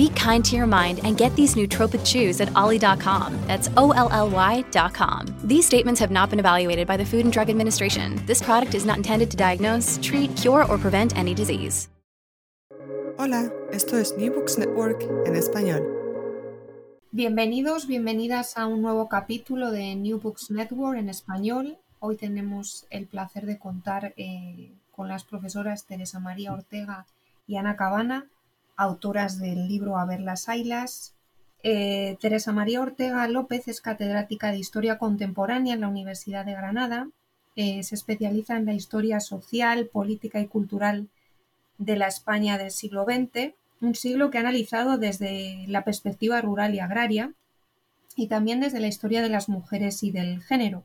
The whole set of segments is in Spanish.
Be kind to your mind and get these nootropic chews at ollie.com. That's O L L Y.com. These statements have not been evaluated by the Food and Drug Administration. This product is not intended to diagnose, treat, cure, or prevent any disease. Hola, esto es New Books Network en español. Bienvenidos, bienvenidas a un nuevo capítulo de New Books Network en español. Hoy tenemos el placer de contar eh, con las profesoras Teresa María Ortega y Ana Cabana, autoras del libro A ver las ailas. Eh, Teresa María Ortega López es catedrática de Historia Contemporánea en la Universidad de Granada. Eh, se especializa en la historia social, política y cultural de la España del siglo XX, un siglo que ha analizado desde la perspectiva rural y agraria y también desde la historia de las mujeres y del género.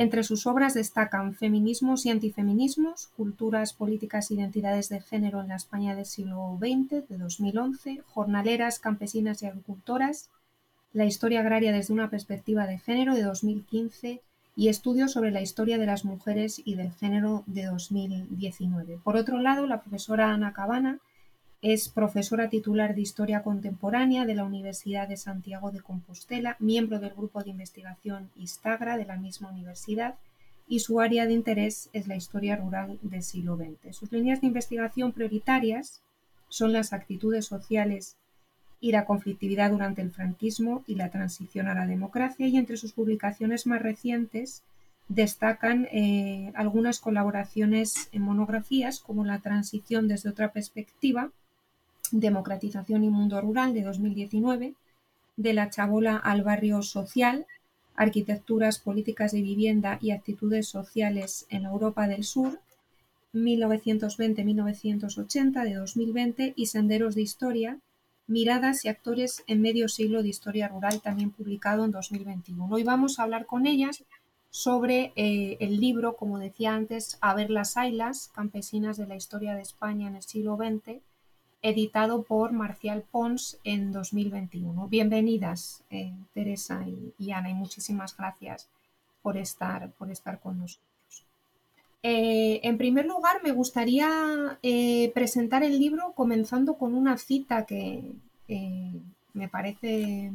Entre sus obras destacan Feminismos y antifeminismos, Culturas, políticas e identidades de género en la España del siglo XX, de 2011, Jornaleras, campesinas y agricultoras, La historia agraria desde una perspectiva de género, de 2015, y Estudios sobre la historia de las mujeres y del género de 2019. Por otro lado, la profesora Ana Cabana es profesora titular de Historia Contemporánea de la Universidad de Santiago de Compostela, miembro del grupo de investigación Istagra de la misma universidad y su área de interés es la historia rural del siglo XX. Sus líneas de investigación prioritarias son las actitudes sociales y la conflictividad durante el franquismo y la transición a la democracia y entre sus publicaciones más recientes destacan eh, algunas colaboraciones en monografías como La transición desde otra perspectiva, Democratización y mundo rural de 2019, De la chabola al barrio social, Arquitecturas, políticas de vivienda y actitudes sociales en Europa del Sur, 1920-1980 de 2020 y Senderos de Historia, Miradas y actores en medio siglo de historia rural, también publicado en 2021. Hoy vamos a hablar con ellas sobre eh, el libro, como decía antes, A ver las ailas, campesinas de la historia de España en el siglo XX, editado por Marcial Pons en 2021. Bienvenidas, eh, Teresa y, Ana, y muchísimas gracias por estar, por estar con nosotros. Eh, en primer lugar, me gustaría eh, presentar el libro comenzando con una cita que me parece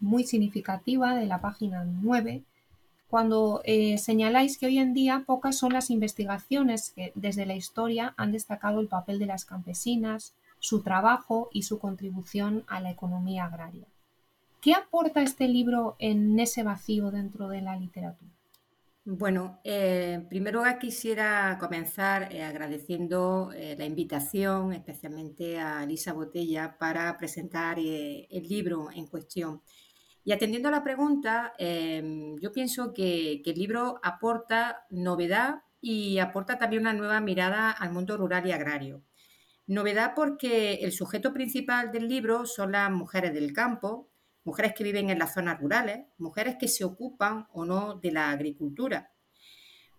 muy significativa de la página 9, cuando señaláis que hoy en día pocas son las investigaciones que desde la historia han destacado el papel de las campesinas, su trabajo y su contribución a la economía agraria. ¿Qué aporta este libro en ese vacío dentro de la literatura? Bueno, eh, primero quisiera comenzar eh, agradeciendo eh, la invitación, especialmente a Lisa Botella, para presentar eh, el libro en cuestión. Y atendiendo a la pregunta, em, yo pienso que, el libro aporta novedad y aporta también una nueva mirada al mundo rural y agrario. Novedad porque el sujeto principal del libro son las mujeres del campo, mujeres que viven en las zonas rurales, mujeres que se ocupan o no de la agricultura.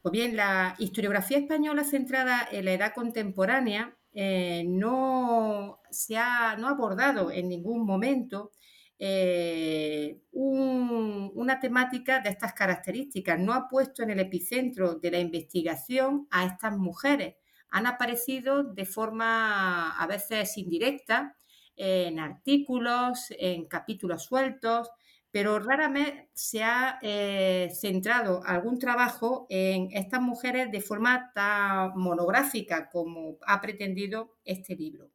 Pues bien, la historiografía española centrada en la edad contemporánea eh, no se ha no ha abordado en ningún momento eh, un, una temática de estas características, no ha puesto en el epicentro de la investigación a estas mujeres, han aparecido de forma a veces indirecta en artículos, en capítulos sueltos, pero raramente se ha eh, centrado algún trabajo en estas mujeres de forma tan monográfica como ha pretendido este libro.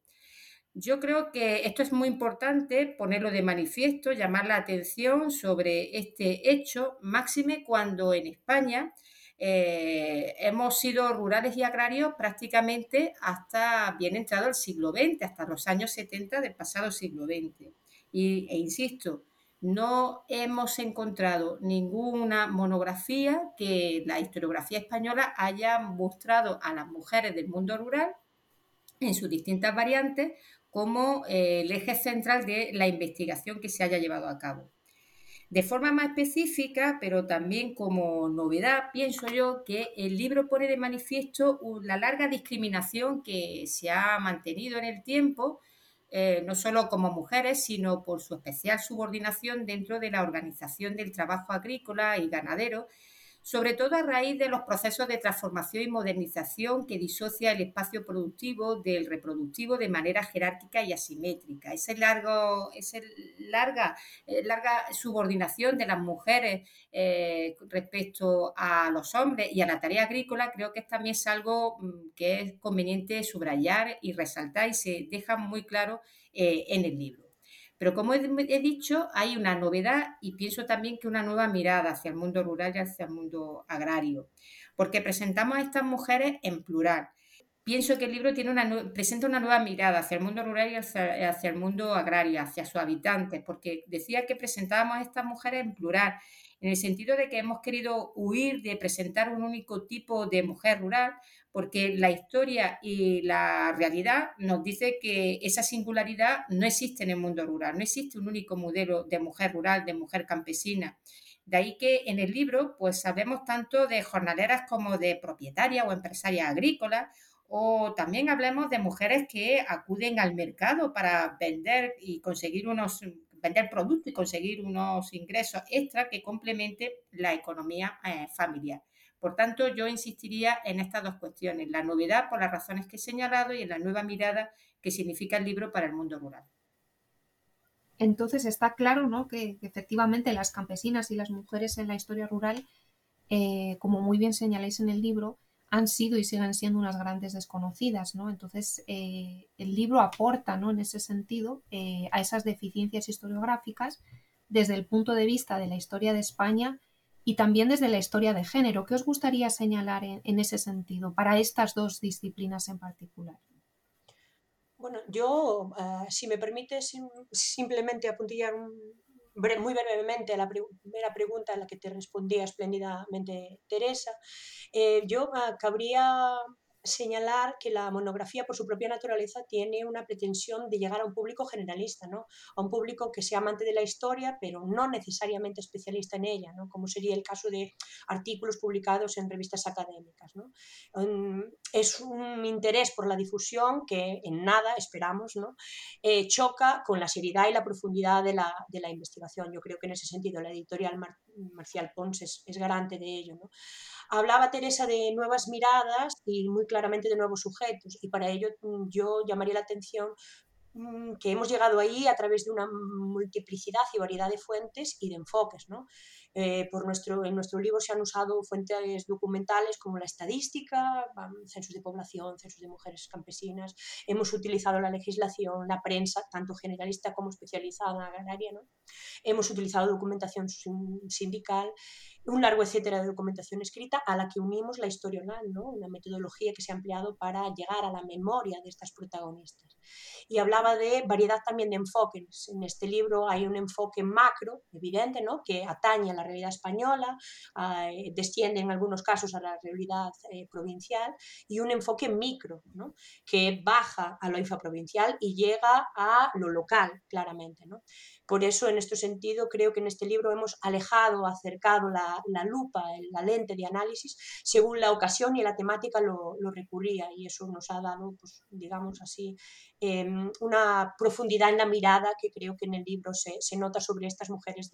Yo creo que esto es muy importante ponerlo de manifiesto, llamar la atención sobre este hecho, máxime cuando en España eh, hemos sido rurales y agrarios prácticamente hasta bien entrado el siglo XX, hasta los años 70 del pasado siglo XX. Y, e insisto, no hemos encontrado ninguna monografía que la historiografía española haya mostrado a las mujeres del mundo rural en sus distintas variantes como eh, el eje central de la investigación que se haya llevado a cabo. De forma más específica, pero también como novedad, pienso yo que el libro pone de manifiesto la larga discriminación que se ha mantenido en el tiempo, eh, no solo como mujeres, sino por su especial subordinación dentro de la organización del trabajo agrícola y ganadero, sobre todo a raíz de los procesos de transformación y modernización que disocia el espacio productivo del reproductivo de manera jerárquica y asimétrica. Esa largo, larga, eh, larga subordinación de las mujeres eh, respecto a los hombres y a la tarea agrícola creo que también es algo mm, que es conveniente subrayar y resaltar y se deja muy claro eh, en el libro. Pero como he, dicho, hay una novedad y pienso también que una nueva mirada hacia el mundo rural y hacia el mundo agrario, porque presentamos a estas mujeres en plural. Pienso que el libro tiene una, presenta una nueva mirada hacia el mundo rural y hacia, hacia el mundo agrario, hacia sus habitantes, porque decía que presentábamos a estas mujeres en plural en el sentido de que hemos querido huir de presentar un único tipo de mujer rural, porque la historia y la realidad nos dice que esa singularidad no existe en el mundo rural, no existe un único modelo de mujer rural, de mujer campesina. De ahí que en el libro pues hablemos tanto de jornaleras como de propietarias o empresarias agrícolas o también hablemos de mujeres que acuden al mercado para vender y conseguir unos vender productos y conseguir unos ingresos extra que complementen la economía eh, familiar. Por tanto, yo insistiría en estas dos cuestiones, la novedad por las razones que he señalado y en la nueva mirada que significa el libro para el mundo rural. Entonces está claro ¿no? que, efectivamente las campesinas y las mujeres en la historia rural, eh, como muy bien señaláis en el libro, han sido y siguen siendo unas grandes desconocidas, ¿no? Entonces, eh, el libro aporta, ¿no? En ese sentido, eh, a esas deficiencias historiográficas desde el punto de vista de la historia de España y también desde la historia de género. ¿Qué os gustaría señalar en, ese sentido para estas dos disciplinas en particular? Bueno, yo, eh, si me permite simplemente apuntillar un, muy brevemente a la primera pregunta a la que te respondía espléndidamente Teresa, eh, yo ah, cabría señalar que la monografía, por su propia naturaleza, tiene una pretensión de llegar a un público generalista, ¿no? a un público que sea amante de la historia, pero no necesariamente especialista en ella, ¿no? como sería el caso de artículos publicados en revistas académicas. ¿no? Mm, es un interés por la difusión que en nada, esperamos, ¿no? Eh, choca con la seriedad y la profundidad de la, de la, investigación. Yo creo que en ese sentido la editorial Marcial Pons es, es garante de ello. ¿no? Hablaba Teresa de nuevas miradas y muy claramente de nuevos sujetos y para ello mm, yo llamaría la atención mm, que hemos llegado ahí a través de una multiplicidad y variedad de fuentes y de enfoques. ¿no? Eh, por nuestro, en nuestro libro se han usado fuentes documentales como la estadística, censos de población, censos de mujeres campesinas, hemos utilizado la legislación, la prensa, tanto generalista como especializada agraria, ¿no? hemos utilizado documentación sindical, un largo etcétera de documentación escrita a la que unimos la historia oral, ¿no? una metodología que se ha empleado para llegar a la memoria de estas protagonistas. Y hablaba de variedad también de enfoques. En este libro hay un enfoque macro, evidente, ¿no? que atañe a la realidad española, eh, desciende en algunos casos a la realidad eh, provincial, y un enfoque micro, ¿no? que baja a lo infraprovincial y llega a lo local, claramente. ¿no? Por eso, en este sentido, creo que en este libro hemos alejado, acercado la, lupa, la lente de análisis, según la ocasión y la temática lo, recurría, y eso nos ha dado, pues, digamos así, em, una profundidad en la mirada que creo que en el libro se, nota sobre estas mujeres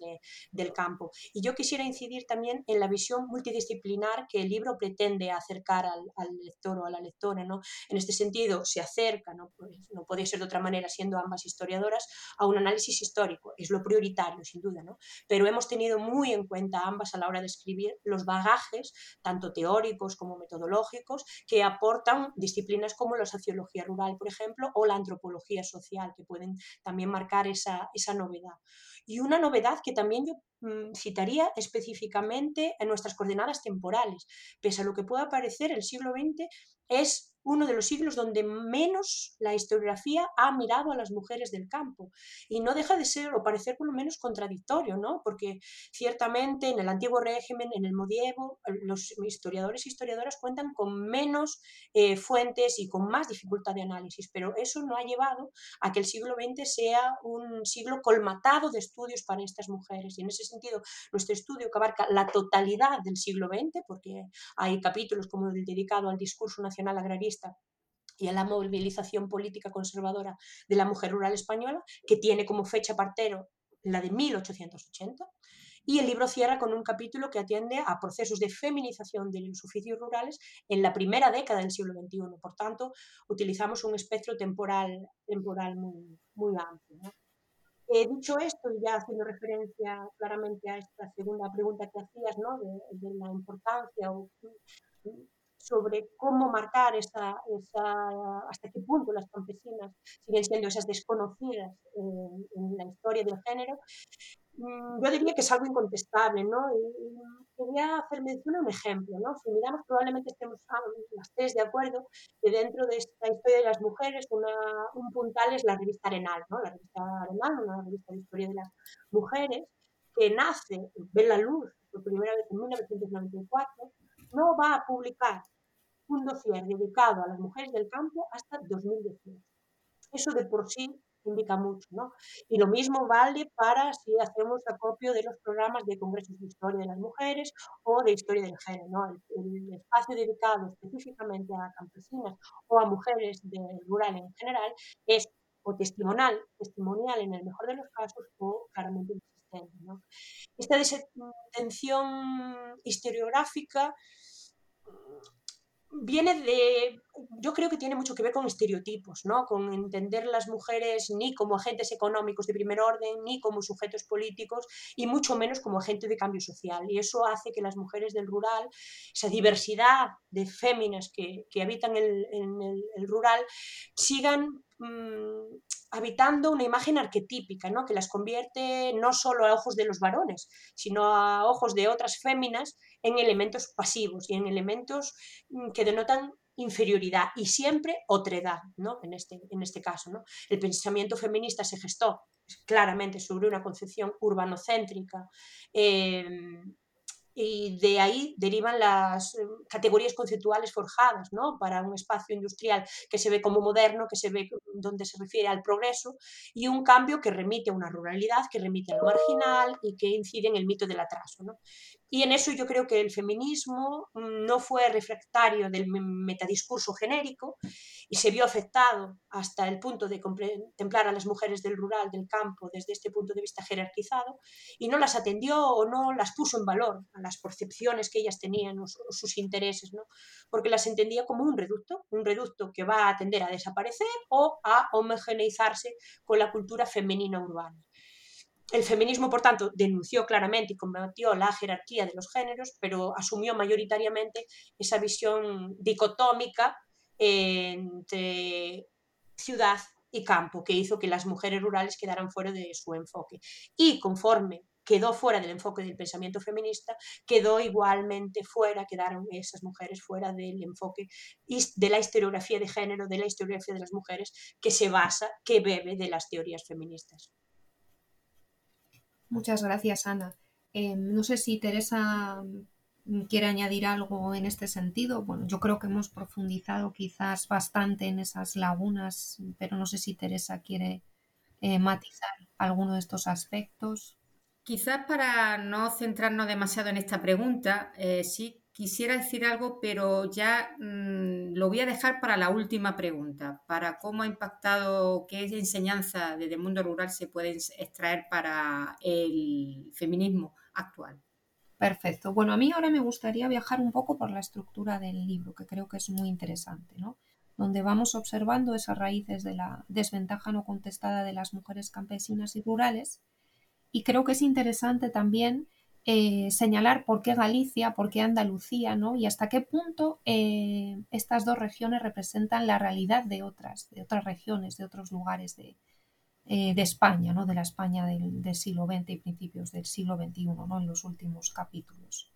del campo. Y yo quisiera incidir también en la visión multidisciplinar que el libro pretende acercar al, lector o a la lectora. ¿no? En este sentido, se acerca, ¿no? Pues no podía ser de otra manera siendo ambas historiadoras, a un análisis histórico. Es lo prioritario, sin duda, ¿no? pero hemos tenido muy en cuenta ambas a la hora de escribir los bagajes, tanto teóricos como metodológicos, que aportan disciplinas como la sociología rural, por ejemplo, o la antropología social, que pueden también marcar esa, esa novedad. Y una novedad que también yo mm, citaría específicamente en nuestras coordenadas temporales. Pese a lo que pueda parecer, el siglo XX es uno de los siglos donde menos la historiografía ha mirado a las mujeres del campo. Y no deja de ser o parecer por lo menos contradictorio, ¿no? Porque ciertamente en el antiguo régimen, en el medievo, los historiadores e historiadoras cuentan con menos eh, fuentes y con más dificultad de análisis, pero eso no ha llevado a que el siglo XX sea un siglo colmatado de estudios para estas mujeres. Y en ese sentido, nuestro estudio que abarca la totalidad del siglo XX, porque hay capítulos como el dedicado al discurso nacional agrarista, y a la movilización política conservadora de la mujer rural española, que tiene como fecha partero la de 1880, y el libro cierra con un capítulo que atiende a procesos de feminización de los oficios rurales en la primera década del siglo XXI. Por tanto, utilizamos un espectro temporal, temporal muy, muy amplio. He dicho esto, y ya haciendo referencia claramente a esta segunda pregunta que hacías, ¿no? de, la importancia o sobre cómo marcar esa, hasta qué punto las campesinas siguen siendo esas desconocidas en, la historia del género, mm, yo diría que es algo incontestable, ¿no? Y, quería hacer mención a un ejemplo, ¿no? Si miramos, probablemente estemos las tres de acuerdo que dentro de esta historia de las mujeres un puntal es la revista Arenal, ¿no? La revista Arenal, una revista de historia de las mujeres, que nace, ve la luz por primera vez en 1994, no va a publicar un dossier dedicado a las mujeres del campo hasta 2018. Eso de por sí indica mucho, ¿no? Y lo mismo vale para si hacemos acopio de los programas de congresos de historia de las mujeres o de historia del género, ¿no? El, espacio dedicado específicamente a campesinas o a mujeres del rural en general es o testimonial, testimonial en el mejor de los casos o claramente Esta desatención historiográfica viene de, yo creo que tiene mucho que ver con estereotipos, ¿no? con entender las mujeres ni como agentes económicos de primer orden, ni como sujetos políticos, y mucho menos como agentes de cambio social. Y eso hace que las mujeres del rural, esa diversidad de féminas que, que habitan el, en el, rural, sigan mm, habitando una imagen arquetípica, ¿no? que las convierte no solo a ojos de los varones, sino a ojos de otras féminas en elementos pasivos y en elementos mm, que denotan inferioridad y siempre otredad, ¿no? En este, en este caso, ¿no? El pensamiento feminista se gestó claramente sobre una concepción urbanocéntrica, em, y de ahí derivan las eh, categorías conceptuales forjadas ¿no? para un espacio industrial que se ve como moderno, que se ve donde se refiere al progreso y un cambio que remite a una ruralidad, que remite a lo marginal y que incide en el mito del atraso. ¿no? Y en eso yo creo que el feminismo mm, no fue refractario del metadiscurso genérico y se vio afectado hasta el punto de contemplar a las mujeres del rural, del campo, desde este punto de vista jerarquizado, y no las atendió o no las puso en valor a las percepciones que ellas tenían o sus intereses, ¿no? porque las entendía como un reducto, un reducto que va a tender a desaparecer o a homogeneizarse con la cultura femenina urbana. El feminismo, por tanto, denunció claramente y combatió la jerarquía de los géneros, pero asumió mayoritariamente esa visión dicotómica entre ciudad y campo, que hizo que las mujeres rurales quedaran fuera de su enfoque. Y conforme quedó fuera del enfoque del pensamiento feminista, quedó igualmente fuera, quedaron esas mujeres fuera del enfoque de la historiografía de género, de la historiografía de las mujeres, que se basa, que bebe de las teorías feministas. Muchas gracias, Ana. Em, no sé si Teresa quiere añadir algo en este sentido. Bueno, yo creo que hemos profundizado quizás bastante en esas lagunas, pero no sé si Teresa quiere eh, matizar alguno de estos aspectos. Quizás para no centrarnos demasiado en esta pregunta, eh, sí quisiera decir algo, pero ya mm, lo voy a dejar para la última pregunta, para cómo ha impactado, qué enseñanza desde el mundo rural se puede extraer para el feminismo actual. Perfecto. Bueno, a mí ahora me gustaría viajar un poco por la estructura del libro, que creo que es muy interesante, ¿no? Donde vamos observando esas raíces de la desventaja no contestada de las mujeres campesinas y rurales. Y creo que es interesante también eh, señalar por qué Galicia, por qué Andalucía, ¿no? Y hasta qué punto eh, estas dos regiones representan la realidad de otras, de otras regiones, de otros lugares de, eh, de España, ¿no? de la España del, siglo XX y principios del siglo XXI, ¿no? en los últimos capítulos.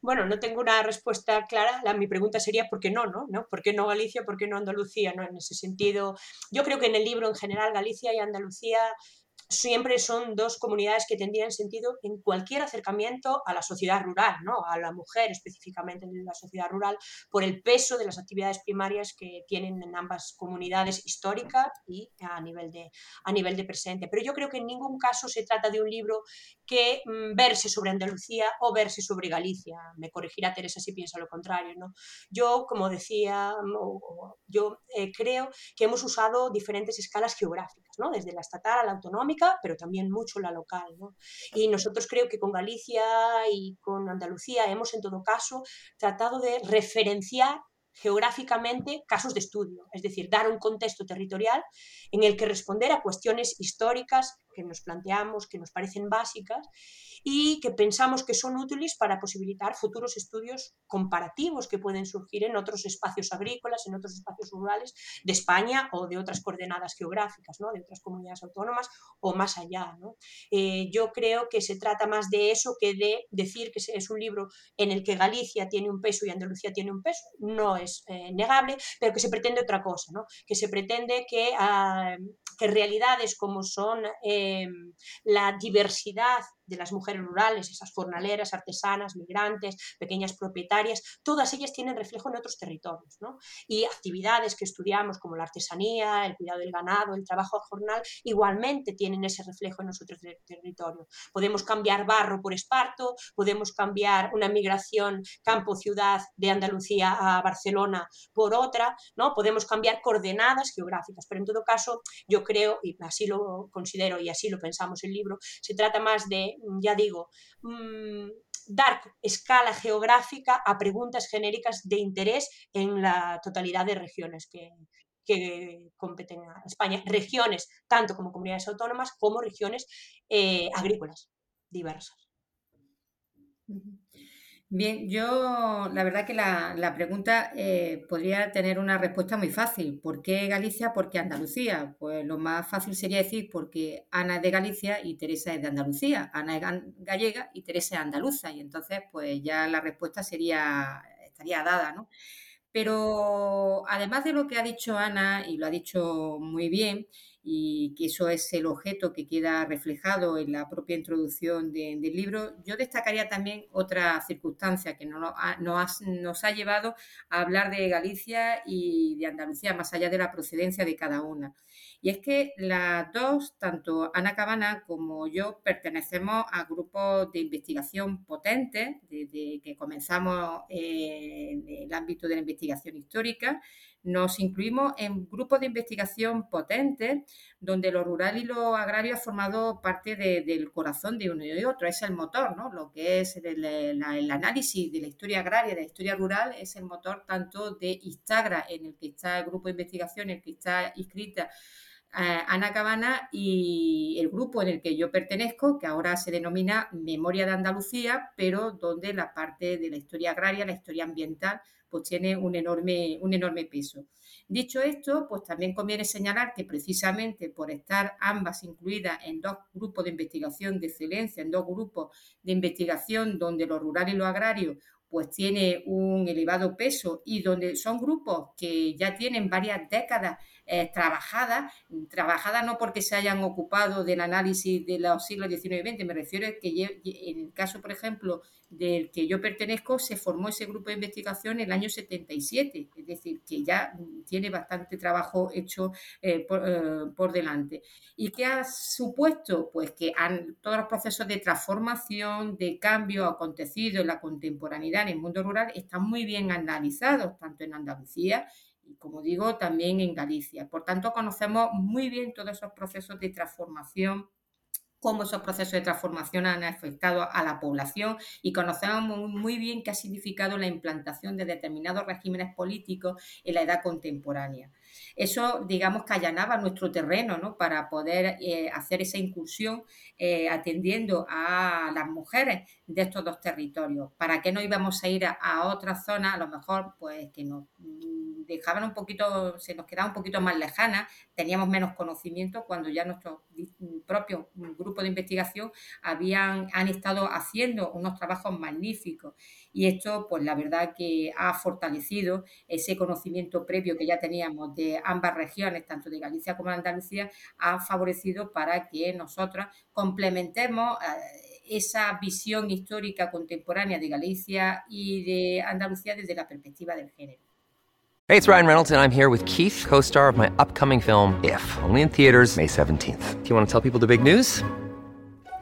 Bueno, no tengo una respuesta clara. La, mi pregunta sería ¿por qué no, no? ¿no? ¿Por qué no Galicia? ¿Por qué no Andalucía? ¿no? En ese sentido, yo creo que en el libro en general Galicia y Andalucía siempre son dos comunidades que tendrían sentido en cualquier acercamiento a la sociedad rural, ¿no? a la mujer específicamente en la sociedad rural, por el peso de las actividades primarias que tienen en ambas comunidades históricas y a nivel de, a nivel de presente. Pero yo creo que en ningún caso se trata de un libro que mm, verse sobre Andalucía o verse sobre Galicia. Me corregirá Teresa si piensa lo contrario. ¿no? Yo, como decía, mm, yo eh, creo que hemos usado diferentes escalas geográficas, ¿no? desde la estatal a la autonómica, pero también mucho la local. Y nosotros creo que con Galicia y con Andalucía hemos en todo caso tratado de referenciar geográficamente casos de estudio, es decir, dar un contexto territorial en el que responder a cuestiones históricas que nos planteamos, que nos parecen básicas y que pensamos que son útiles para posibilitar futuros estudios comparativos que pueden surgir en otros espacios agrícolas, en otros espacios rurales de España o de otras coordenadas geográficas, ¿no? de otras comunidades autónomas o más allá. Eh, yo creo que se trata más de eso que de decir que es un libro en el que Galicia tiene un peso y Andalucía tiene un peso. No es eh, negable, pero que se pretende otra cosa, ¿no? que se pretende que, ah, que realidades como son eh, la diversidad de las mujeres rurales, esas jornaleras, artesanas, migrantes, pequeñas propietarias, todas ellas tienen reflejo en otros territorios. ¿no? Y actividades que estudiamos como la artesanía, el cuidado del ganado, el trabajo jornal, igualmente tienen ese reflejo en nuestro territorio. Podemos cambiar barro por esparto, podemos cambiar una migración campo-ciudad de Andalucía a Barcelona por otra, ¿no? podemos cambiar coordenadas geográficas, pero en todo caso yo creo, y así lo considero y así lo pensamos en el libro, se trata más de ya digo, mm, dar escala geográfica a preguntas genéricas de interés en la totalidad de regiones que, competen a España. Regiones, tanto como comunidades autónomas, como regiones eh, agrícolas diversas. Bien, yo la verdad que la, pregunta eh, podría tener una respuesta muy fácil. ¿Por qué Galicia? ¿Por qué Andalucía? Pues lo más fácil sería decir porque Ana es de Galicia y Teresa es de Andalucía. Ana es gallega y Teresa es andaluza. Y entonces, pues ya la respuesta sería, estaría dada, ¿no? Pero además de lo que ha dicho Ana, y lo ha dicho muy bien, y que eso es el objeto que queda reflejado en la propia introducción del libro, yo destacaría también otra circunstancia que nos ha, llevado a hablar de Galicia y de Andalucía, más allá de la procedencia de cada una. Y es que las dos, tanto Ana Cabana como yo, pertenecemos a grupos de investigación potentes desde que comenzamos en el ámbito de la investigación histórica nos incluimos en grupos de investigación potentes donde lo rural y lo agrario ha formado parte del corazón de uno y otro, es el motor, ¿no? Lo que es el, análisis de la historia agraria, de la historia rural, es el motor tanto de Instagra, en el que está el grupo de investigación, en el que está inscrita eh, Ana Cabana y el grupo en el que yo pertenezco, que ahora se denomina Memoria de Andalucía, pero donde la parte de la historia agraria, la historia ambiental, pues tiene un enorme, un enorme peso. Dicho esto, pues también conviene señalar que precisamente por estar ambas incluidas en dos grupos de investigación de excelencia, en dos grupos de investigación donde lo rural y lo agrario pues tiene un elevado peso y donde son grupos que ya tienen varias décadas eh, trabajadas no porque se hayan ocupado del análisis de los siglos XIX y XX, me refiero a que en el caso, por ejemplo, del que yo pertenezco, se formó ese grupo de investigación en el año 77, es decir, que ya tiene bastante trabajo hecho eh, eh, por, delante. ¿Y qué ha supuesto? Pues que han, todos los procesos de transformación, de cambio acontecido en la contemporaneidad en el mundo rural están muy bien analizados, tanto en Andalucía y, como digo, también en Galicia. Por tanto, conocemos muy bien todos esos procesos de transformación cómo esos procesos de transformación han afectado a la población y conocemos muy bien qué ha significado la implantación de determinados regímenes políticos en la edad contemporánea. Eso, digamos, que allanaba nuestro terreno ¿no? para poder eh, hacer esa incursión eh, atendiendo a las mujeres de estos dos territorios. ¿Para qué no íbamos a ir a, a otras zonas, a lo mejor, pues que nos dejaban un poquito, se nos quedaba un poquito más lejana, teníamos menos conocimiento cuando ya nuestro propio grupo de investigación habían, han estado haciendo unos trabajos magníficos. Y esto, pues la verdad que ha fortalecido ese conocimiento previo que ya teníamos de ambas regiones, tanto de Galicia como de Andalucía, ha favorecido para que nosotras complementemos eh, esa visión histórica contemporánea de Galicia y de Andalucía desde la perspectiva del género. Hey, it's Ryan Reynolds, and I'm here with Keith, co star of my upcoming film, If, only in theaters, May 17th. Do you want to tell people the big news?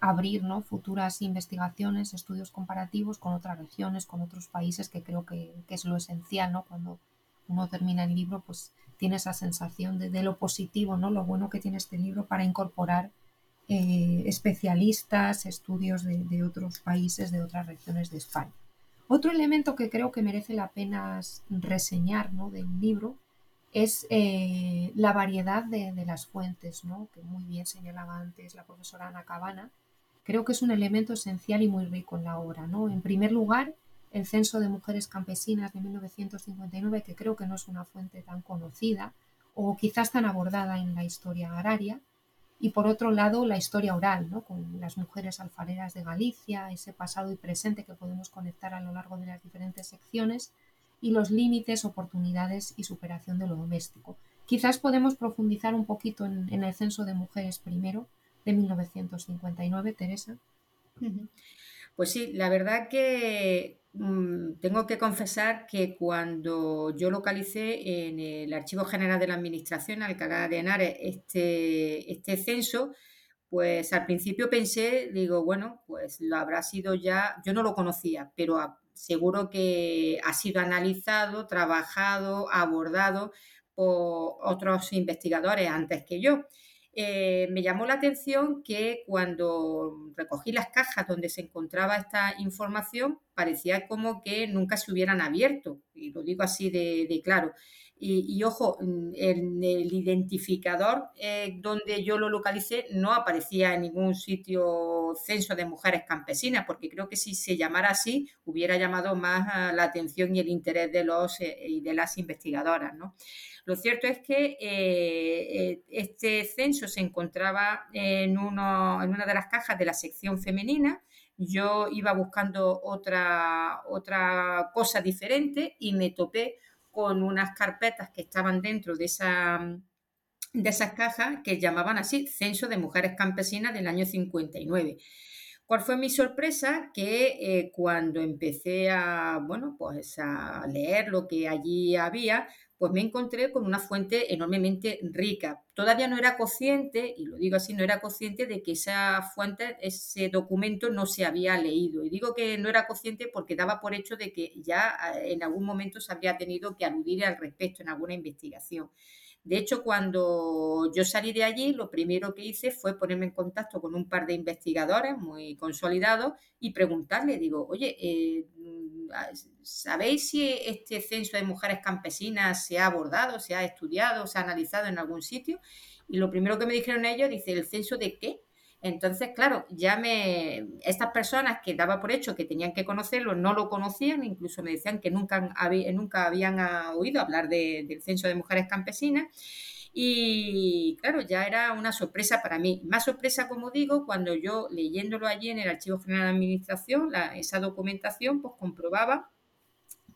abrir ¿no? futuras investigaciones, estudios comparativos con otras regiones, con otros países, que creo que, es lo esencial, ¿no? Cuando uno termina el libro, pues tiene esa sensación de, lo positivo, ¿no? Lo bueno que tiene este libro para incorporar eh, especialistas, estudios de, otros países, de otras regiones de España. Otro elemento que creo que merece la pena reseñar ¿no? del libro es eh, la variedad de, de, las fuentes, ¿no? que muy bien señalaba antes la profesora Ana Cabana, creo que es un elemento esencial y muy rico en la obra. ¿no? En primer lugar, el Censo de Mujeres Campesinas de 1959, que creo que no es una fuente tan conocida o quizás tan abordada en la historia agraria. Y por otro lado, la historia oral, ¿no? con las mujeres alfareras de Galicia, ese pasado y presente que podemos conectar a lo largo de las diferentes secciones, y los límites, oportunidades y superación de lo doméstico. Quizás podemos profundizar un poquito en el censo de mujeres primero, de 1959, Teresa. Pues sí, la verdad que mm, tengo que confesar que cuando yo localicé en el Archivo General de la Administración, Alcalá de Henares, este, este censo, pues al principio pensé, digo, bueno, pues lo habrá sido ya, yo no lo conocía, pero seguro que ha sido analizado, trabajado, abordado por otros investigadores antes que yo. Eh, me llamó la atención que cuando recogí las cajas donde se encontraba esta información, parecía como que nunca se hubieran abierto, y lo digo así de, claro. Y, ojo, en el identificador eh, donde yo lo localicé no aparecía en ningún sitio censo de mujeres campesinas, porque creo que si se llamara así hubiera llamado más la atención y el interés de los eh, y de las investigadoras. ¿no? Lo cierto es que eh, eh, este censo se encontraba en, en una de las cajas de la sección femenina. Yo iba buscando otra, otra cosa diferente y me topé con unas carpetas que estaban dentro de, esa, de esas cajas que llamaban así Censo de Mujeres Campesinas del año 59. ¿Cuál fue mi sorpresa? Que eh, cuando empecé a, bueno, pues a leer lo que allí había, pues me encontré con una fuente enormemente rica. Todavía no era consciente, y lo digo así, no era consciente de que esa fuente, ese documento no se había leído. Y digo que no era consciente porque daba por hecho de que ya eh, en algún momento se había tenido que aludir al respecto en alguna investigación. De hecho, cuando yo salí de allí, lo primero que hice fue ponerme en contacto con un par de investigadores muy consolidados y preguntarle, digo, oye, eh, ¿sabéis si este censo de mujeres campesinas se ha abordado, se ha estudiado, se ha analizado en algún sitio? Y lo primero que me dijeron ellos, dice, ¿el censo de qué? Entonces, claro, ya me. Estas personas que daba por hecho que tenían que conocerlo no lo conocían, incluso me decían que nunca, nunca habían oído hablar del censo de mujeres campesinas. Y claro, ya era una sorpresa para mí. Más sorpresa, como digo, cuando yo leyéndolo allí en el Archivo General de Administración, esa documentación, pues comprobaba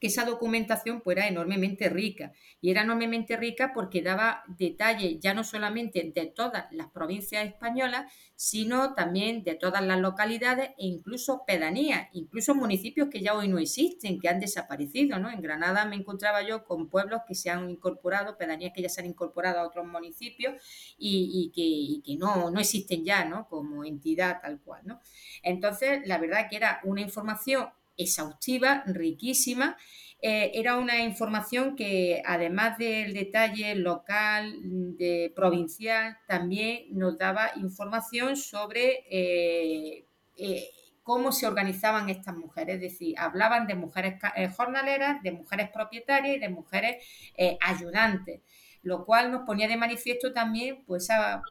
que esa documentación pues, era enormemente rica. Y era enormemente rica porque daba detalles ya no solamente de todas las provincias españolas, sino también de todas las localidades e incluso pedanías, incluso municipios que ya hoy no existen, que han desaparecido. ¿no? En Granada me encontraba yo con pueblos que se han incorporado, pedanías que ya se han incorporado a otros municipios y, que, no, no, existen ya ¿no? como entidad tal cual. ¿no? Entonces, la verdad que era una información exhaustiva, riquísima. Eh, era una información que, además del detalle local, de provincial, también nos daba información sobre eh, eh, cómo se organizaban estas mujeres. Es decir, hablaban de mujeres jornaleras, de mujeres propietarias y de mujeres ayudantes lo cual nos ponía de manifiesto también pues esa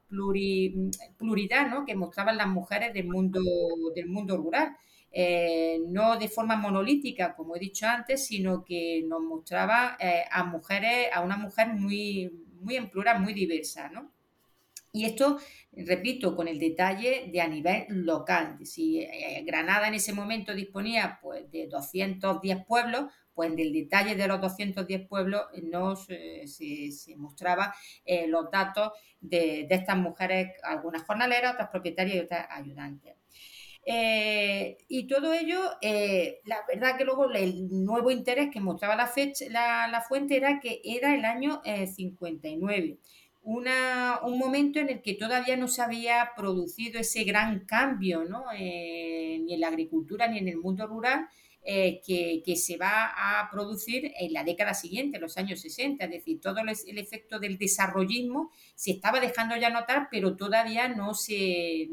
pluralidad ¿no? que mostraban las mujeres del mundo, del mundo rural. Eh, no de forma monolítica, como he dicho antes, sino que nos mostraba eh, a mujeres, a una mujer muy, muy en plural, muy diversa, ¿no? Y esto, repito, con el detalle de a nivel local. Si eh, Granada en ese momento disponía pues, de 210 pueblos, pues en el detalle de los 210 pueblos nos se, mostraba los datos de, de, estas mujeres, algunas jornaleras, otras propietarias y otras ayudantes. Eh, y todo ello, eh, la verdad que luego el nuevo interés que mostraba la, fecha, la, fuente era que era el año 59. Eh, una, un momento en el que todavía no se había producido ese gran cambio ¿no? ni en la agricultura ni en el mundo rural que, que, se va a producir en la década siguiente, los años 60. Es decir, todo el, el efecto del desarrollismo se estaba dejando ya notar, pero todavía no se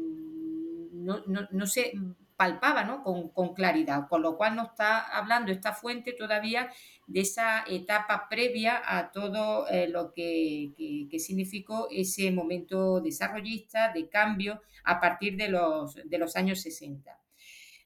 no, no, se palpaba ¿no? Con, claridad, con lo cual nos está hablando esta fuente todavía de esa etapa previa a todo eh, lo que, significó ese momento desarrollista de cambio a partir de los, de los años 60.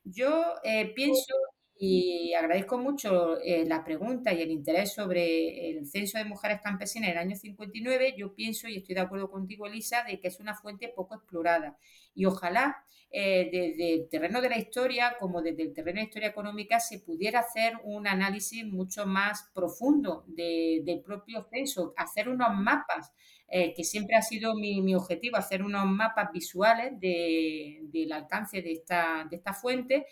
Yo eh, pienso y agradezco mucho eh, la pregunta y el interés sobre el censo de mujeres campesinas en el año 59. Yo pienso, y estoy de acuerdo contigo, Elisa, de que es una fuente poco explorada. Y ojalá eh, desde el terreno de la historia como desde el terreno de la historia económica se pudiera hacer un análisis mucho más profundo del propio censo, hacer unos mapas, eh, que siempre ha sido mi, objetivo, hacer unos mapas visuales del alcance de esta, de esta fuente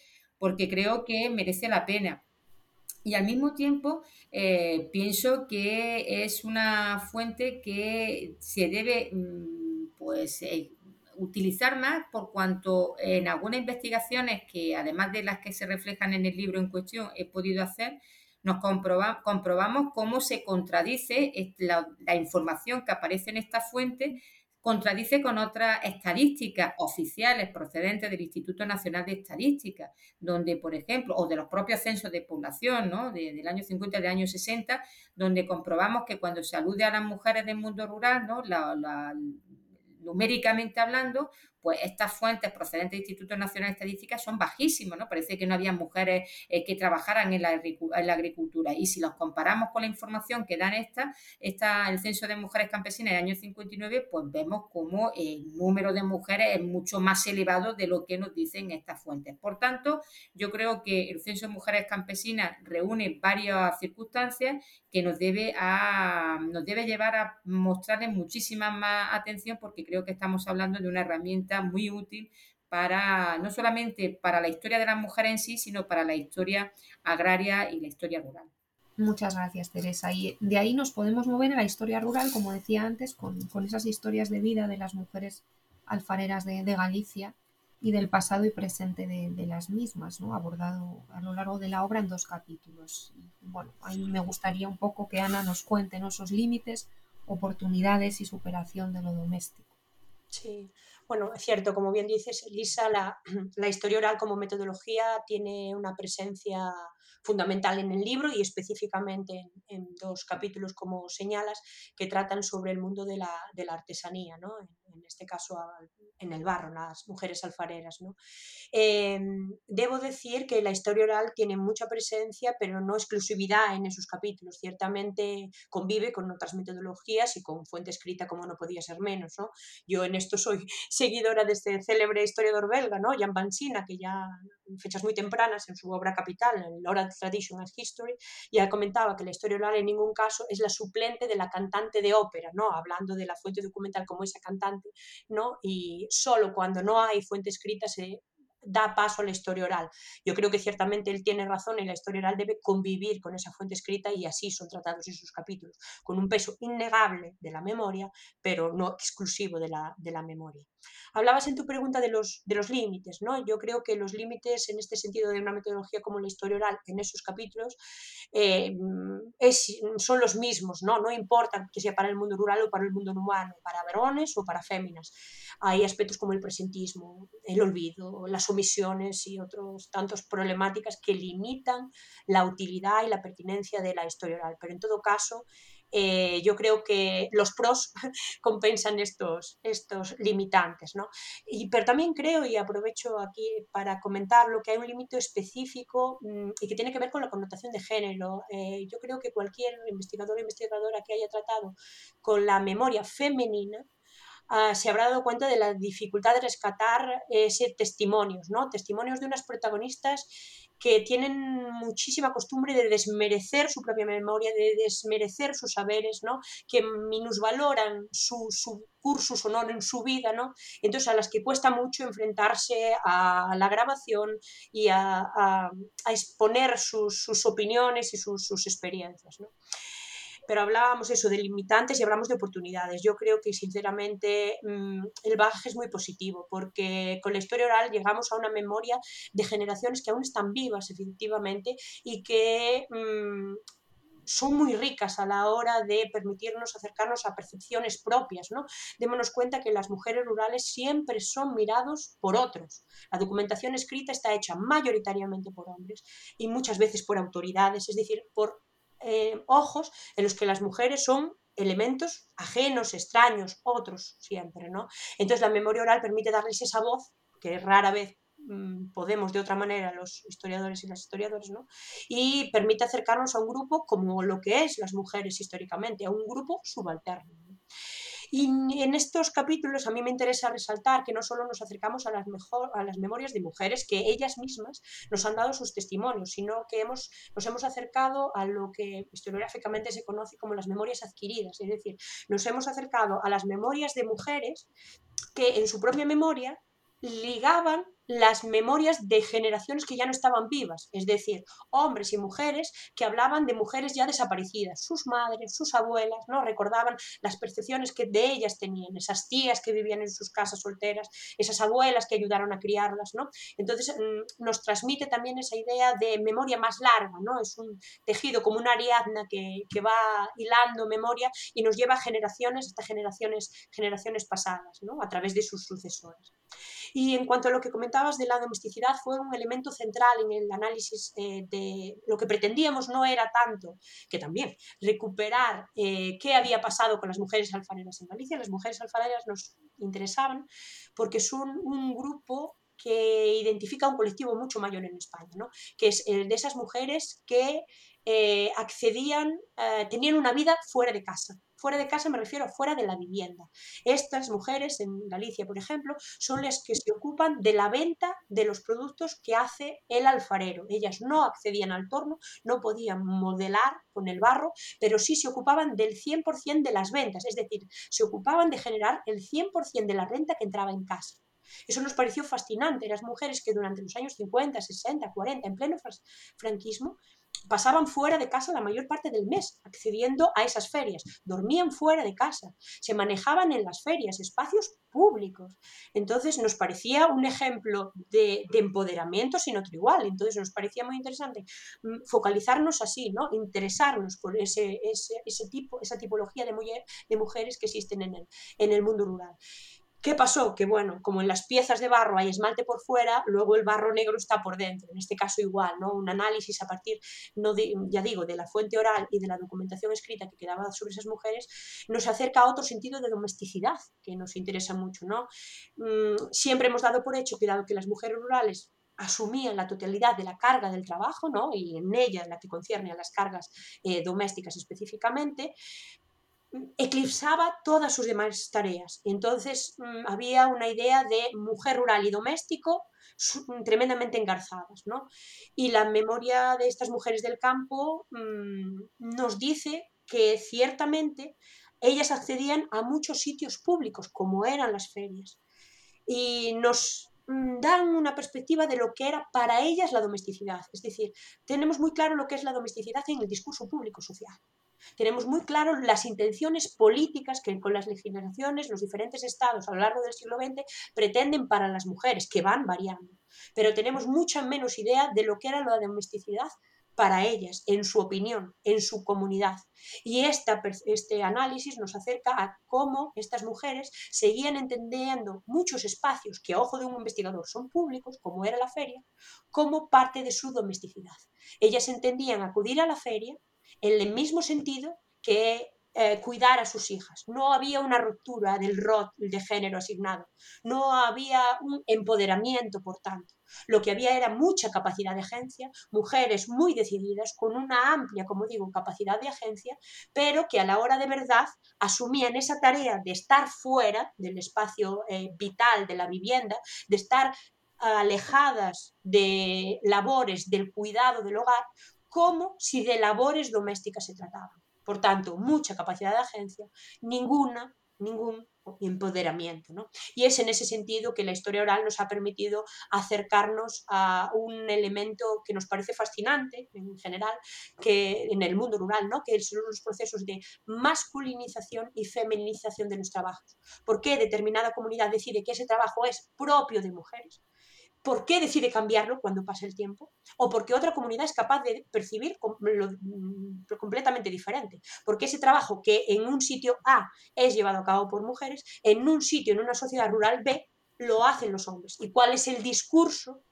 porque creo que merece la pena. Y al mismo tiempo eh, pienso que es una fuente que se debe mm, pues, eh, utilizar más por cuanto en algunas investigaciones que además de las que se reflejan en el libro en cuestión he podido hacer, nos comprobamos cómo se contradice la, la información que aparece en esta fuente contradice con otras estadísticas oficiales procedentes del Instituto Nacional de Estadística, donde, por ejemplo, o de los propios censos de población, ¿no? del año 50 y del año 60, donde comprobamos que cuando se alude a las mujeres del mundo rural, ¿no? numéricamente hablando, pues estas fuentes procedentes del Instituto Nacional de Estadística son bajísimas, ¿no? Parece que no había mujeres eh, que trabajaran en la, agricultura. Y si los comparamos con la información que dan esta, esta, el Censo de Mujeres Campesinas del año 59, pues vemos como el número de mujeres es mucho más elevado de lo que nos dicen estas fuentes. Por tanto, yo creo que el Censo de Mujeres Campesinas reúne varias circunstancias que nos debe, a, nos debe llevar a mostrarle muchísima más atención porque creo que estamos hablando de una herramienta muy útil para no solamente para la historia de la mujer en sí, sino para la historia agraria y la historia rural. Muchas gracias, Teresa. Y de ahí nos podemos mover a la historia rural, como decía antes, con, esas historias de vida de las mujeres alfareras de, Galicia y del pasado y presente de, las mismas, ¿no? abordado a lo largo de la obra en dos capítulos. bueno, ahí me gustaría un poco que Ana nos cuente esos límites, oportunidades y superación de lo doméstico. Sí, bueno, es cierto, como bien dices, Elisa, la, historia oral como metodología tiene una presencia fundamental en el libro y específicamente en, dos capítulos, como señalas, que tratan sobre el mundo de la, artesanía, ¿no? Este caso en el barro, las mujeres alfareras. ¿no? Em, debo decir que la historia oral tiene mucha presencia, pero no exclusividad en esos capítulos. Ciertamente convive con otras metodologías y con fuente escrita como no podía ser menos. ¿no? Yo en esto soy seguidora de este célebre historiador belga, ¿no? Jan Bansina, que ya en fechas muy tempranas en su obra capital, el Oral Tradition as History, ya comentaba que la historia oral en ningún caso es la suplente de la cantante de ópera, ¿no? hablando de la fuente documental como esa cantante, ¿no? y solo cuando no hay fuente escrita se da paso a la historia oral. Yo creo que ciertamente él tiene razón y la historia oral debe convivir con esa fuente escrita y así son tratados esos capítulos, con un peso innegable de la memoria, pero no exclusivo de la, de la memoria. Hablabas en tu pregunta de los, de los límites, ¿no? Yo creo que los límites en este sentido de una metodología como la historia oral en esos capítulos eh, es, son los mismos, ¿no? No importa que sea para el mundo rural o para el mundo humano, para varones o para féminas. Hay aspectos como el presentismo, el olvido, las omisiones y otros tantos problemáticas que limitan la utilidad y la pertinencia de la historia oral. Pero en todo caso, eh, yo creo que los pros compensan estos, estos limitantes. ¿no? Y, pero también creo, y aprovecho aquí para comentarlo, que hay un límite específico mm, y que tiene que ver con la connotación de género. Eh, yo creo que cualquier investigador o investigadora que haya tratado con la memoria femenina, Ah, se habrá dado cuenta de la dificultad de rescatar ese testimonios, ¿no? Testimonios de unas protagonistas que tienen muchísima costumbre de desmerecer su propia memoria, de desmerecer sus saberes, ¿no? que minusvaloran su, su cursus honor en su vida, ¿no? entonces a las que cuesta mucho enfrentarse a la grabación y a, exponer sus, opiniones y sus, sus experiencias. ¿no? Pero hablábamos eso de limitantes y hablamos de oportunidades. Yo creo que sinceramente mm, el bagaje es muy positivo porque con la historia oral llegamos a una memoria de generaciones que aún están vivas efectivamente y que mm, son muy ricas a la hora de permitirnos acercarnos a percepciones propias, ¿no? Démonos cuenta que las mujeres rurales siempre son mirados por otros. La documentación escrita está hecha mayoritariamente por hombres y muchas veces por autoridades, es decir, por ojos en los que las mujeres son elementos ajenos, extraños, otros siempre, ¿no? Entonces la memoria oral permite darles esa voz que rara vez mm, podemos de otra manera los historiadores y las historiadoras, ¿no? Y permite acercarnos a un grupo como lo que es las mujeres históricamente, a un grupo subalterno. Y en estos capítulos a mí me interesa resaltar que no solo nos acercamos a las, mejor, a las memorias de mujeres, que ellas mismas nos han dado sus testimonios, sino que hemos, nos hemos acercado a lo que historiográficamente se conoce como las memorias adquiridas, es decir, nos hemos acercado a las memorias de mujeres que en su propia memoria ligaban las memorias de generaciones que ya no estaban vivas, es decir, hombres y mujeres que hablaban de mujeres ya desaparecidas, sus madres, sus abuelas, ¿no? Recordaban las percepciones que de ellas tenían, esas tías que vivían en sus casas solteras, esas abuelas que ayudaron a criarlas, ¿no? Entonces mm, nos transmite también esa idea de memoria más larga, ¿no? Es un tejido como una ariadna que, que va hilando memoria y nos lleva generaciones hasta generaciones, generaciones pasadas, ¿no? A través de sus sucesores. Y en cuanto a lo que comentabas de la domesticidad, fue un elemento central en el análisis eh, de lo que pretendíamos no era tanto, que también, recuperar eh, qué había pasado con las mujeres alfareras en Galicia. Las mujeres alfareras nos interesaban porque son un grupo que identifica un colectivo mucho mayor en España, ¿no? que es el de esas mujeres que eh, accedían, tenían una vida fuera de casa, Fuera de casa me refiero a fuera de la vivienda. Estas mujeres en Galicia, por ejemplo, son las que se ocupan de la venta de los productos que hace el alfarero. Ellas no accedían al torno, no podían modelar con el barro, pero sí se ocupaban del 100% de las ventas, es decir, se ocupaban de generar el 100% de la renta que entraba en casa. Eso nos pareció fascinante. Las mujeres que durante los años 50, 60, 40, en pleno franquismo, pasaban fuera de casa la mayor parte del mes, accediendo a esas ferias, dormían fuera de casa, se manejaban en las ferias, espacios públicos. Entonces nos parecía un ejemplo de, empoderamiento sin otro igual. Entonces nos parecía muy interesante mm, focalizarnos así, ¿no? interesarnos por ese, ese, tipo, esa tipología de, de mujeres que existen en el, en el mundo rural. ¿Qué pasó? Que bueno, como en las piezas de barro hay esmalte por fuera, luego el barro negro está por dentro. En este caso igual, ¿no? Un análisis a partir, no ya digo, de la fuente oral y de la documentación escrita que quedaba sobre esas mujeres, nos acerca a otro sentido de domesticidad que nos interesa mucho, ¿no? Mm, siempre hemos dado por hecho que dado que las mujeres rurales asumían la totalidad de la carga del trabajo, ¿no? y en ella, en la que concierne a las cargas eh, domésticas específicamente, eclipsaba todas sus demás tareas. Entonces mm, había una idea de mujer rural y doméstico tremendamente engarzadas. ¿no? Y la memoria de estas mujeres del campo mm, nos dice que ciertamente ellas accedían a muchos sitios públicos, como eran las ferias. Y nos dan una perspectiva de lo que era para ellas la domesticidad. Es decir, tenemos muy claro lo que es la domesticidad en el discurso público social. Tenemos muy claro las intenciones políticas que con las legislaciones los diferentes estados a lo largo del siglo XX pretenden para las mujeres, que van variando. Pero tenemos mucha menos idea de lo que era la domesticidad para ellas, en su opinión, en su comunidad. Y esta, este análisis nos acerca a cómo estas mujeres seguían entendiendo muchos espacios que a ojo de un investigador son públicos, como era la feria, como parte de su domesticidad. Ellas entendían acudir a la feria en el mismo sentido que eh, cuidar a sus hijas. No había una ruptura del rol de género asignado, no había un empoderamiento, por tanto. Lo que había era mucha capacidad de agencia, mujeres muy decididas, con una amplia, como digo, capacidad de agencia, pero que a la hora de verdad asumían esa tarea de estar fuera del espacio eh, vital de la vivienda, de estar alejadas de labores del cuidado del hogar, como si de labores domésticas se trataba. Por tanto, mucha capacidad de agencia, ninguna, ningún empoderamiento. ¿no? Y es en ese sentido que la historia oral nos ha permitido acercarnos a un elemento que nos parece fascinante en general, que en el mundo rural, ¿no? que son los procesos de masculinización y feminización de los trabajos. ¿Por qué determinada comunidad decide que ese trabajo es propio de mujeres? ¿Por qué decide cambiarlo cuando pasa el tiempo? ¿O porque otra comunidad es capaz de percibir lo, mm, completamente diferente? Porque ese trabajo que en un sitio A es llevado a cabo por mujeres, en un sitio, en una sociedad rural B, lo hacen los hombres. ¿Y cuál es el discurso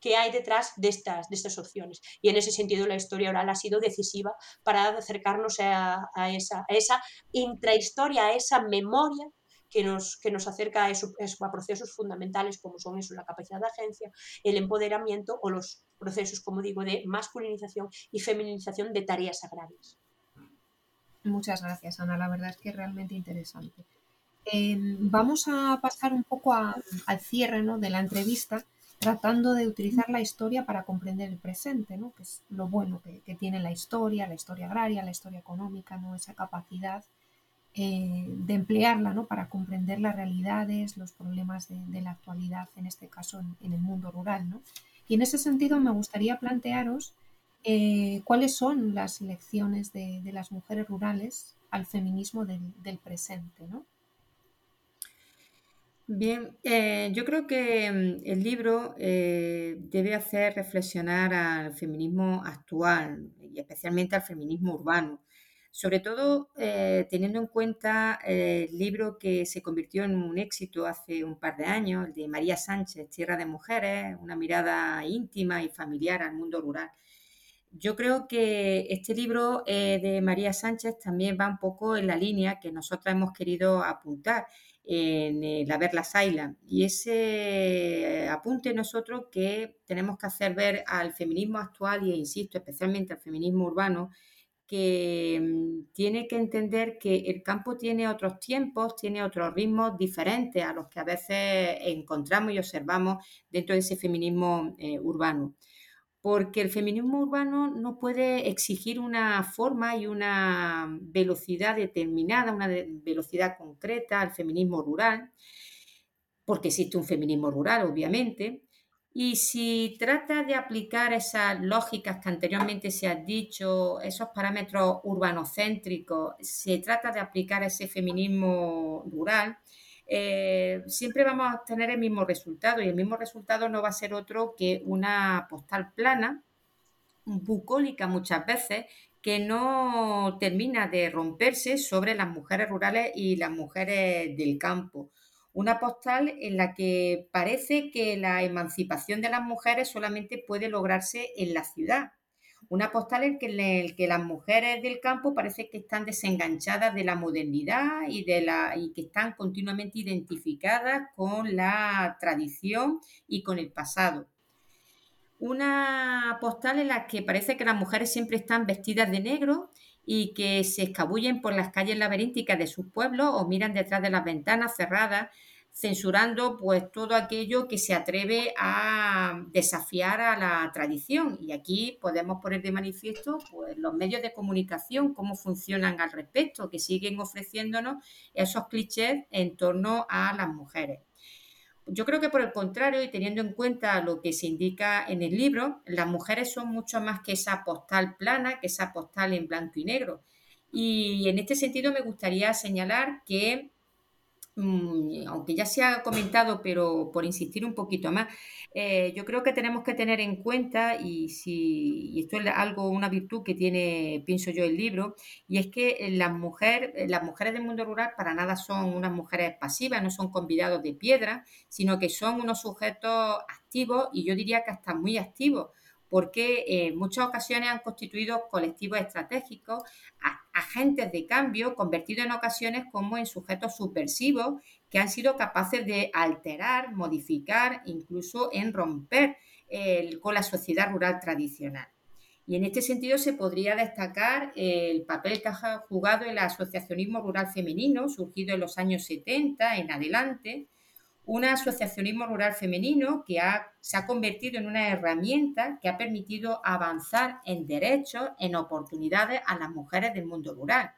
que hay detrás de estas, de estas opciones? Y en ese sentido la historia oral ha sido decisiva para acercarnos a, esa, a esa intrahistoria, a esa memoria que nos, que nos acerca a, eso, a procesos fundamentales como son eso, la capacidad de agencia, el empoderamiento o los procesos, como digo, de masculinización y feminización de tareas agrarias. Muchas gracias, Ana. La verdad es que es realmente interesante. Em, vamos a pasar un poco al cierre de la entrevista, tratando de utilizar la historia para comprender el presente, ¿no? que es lo bueno que, que, tiene la historia, la historia agraria, la historia económica, ¿no? esa capacidad eh, de emplearla ¿no? para comprender las realidades, los problemas de, la actualidad, en este caso en, el mundo rural. ¿no? Y en ese sentido me gustaría plantearos eh, cuáles son las lecciones de, las mujeres rurales al feminismo del, presente. ¿no? Bien, eh, yo creo que mm, el libro debe hacer reflexionar al feminismo actual y especialmente al feminismo urbano sobre todo eh, teniendo en cuenta el libro que se convirtió en un éxito hace un par de años, el de María Sánchez, Tierra de Mujeres, una mirada íntima y familiar al mundo rural. Yo creo que este libro eh, de María Sánchez también va un poco en la línea que nosotros hemos querido apuntar en la Verlas Island. Y ese apunte nosotros que tenemos que hacer ver al feminismo actual y, insisto, especialmente al feminismo urbano, que mm, tiene que entender que el campo tiene otros tiempos, tiene otros ritmos diferentes a los que a veces encontramos y observamos dentro de ese feminismo eh, urbano. Porque el feminismo urbano no puede exigir una forma y una velocidad determinada, una velocidad concreta al feminismo rural, porque existe un feminismo rural, obviamente, y si trata de aplicar esas lógicas que anteriormente se han dicho, esos parámetros urbanocéntricos, se trata de aplicar ese feminismo rural, eh, siempre vamos a tener el mismo resultado y el mismo resultado no va a ser otro que una postal plana, bucólica muchas veces, que no termina de romperse sobre las mujeres rurales y las mujeres del campo una postal en la que parece que la emancipación de las mujeres solamente puede lograrse en la ciudad. Una postal en la que las mujeres del campo parece que están desenganchadas de la modernidad y, de la, y que están continuamente identificadas con la tradición y con el pasado. Una postal en la que parece que las mujeres siempre están vestidas de negro y que se escabullen por las calles laberínticas de sus pueblos o miran detrás de las ventanas cerradas, censurando pues todo aquello que se atreve a desafiar a la tradición. Y aquí podemos poner de manifiesto pues, los medios de comunicación, cómo funcionan al respecto, que siguen ofreciéndonos esos clichés en torno a las mujeres. Yo creo que por el contrario, y teniendo en cuenta lo que se indica en el libro, las mujeres son mucho más que esa postal plana, que esa postal en blanco y negro. Y en este sentido me gustaría señalar que aunque ya se ha comentado, pero por insistir un poquito más, eh, yo creo que tenemos que tener en cuenta, y, si, esto es algo, una virtud que tiene, pienso yo, el libro, y es que las, mujeres las mujeres del mundo rural para nada son unas mujeres pasivas, no son convidados de piedra, sino que son unos sujetos activos, y yo diría que hasta muy activos, porque en muchas ocasiones han constituido colectivos estratégicos, agentes de cambio, convertidos en ocasiones como en sujetos subversivos que han sido capaces de alterar, modificar, incluso en romper con la sociedad rural tradicional. Y en este sentido se podría destacar el papel que ha jugado el asociacionismo rural femenino, surgido en los años 70 en adelante, un asociacionismo rural femenino que se ha convertido en una herramienta que ha permitido avanzar en derechos, en oportunidades a las mujeres del mundo rural.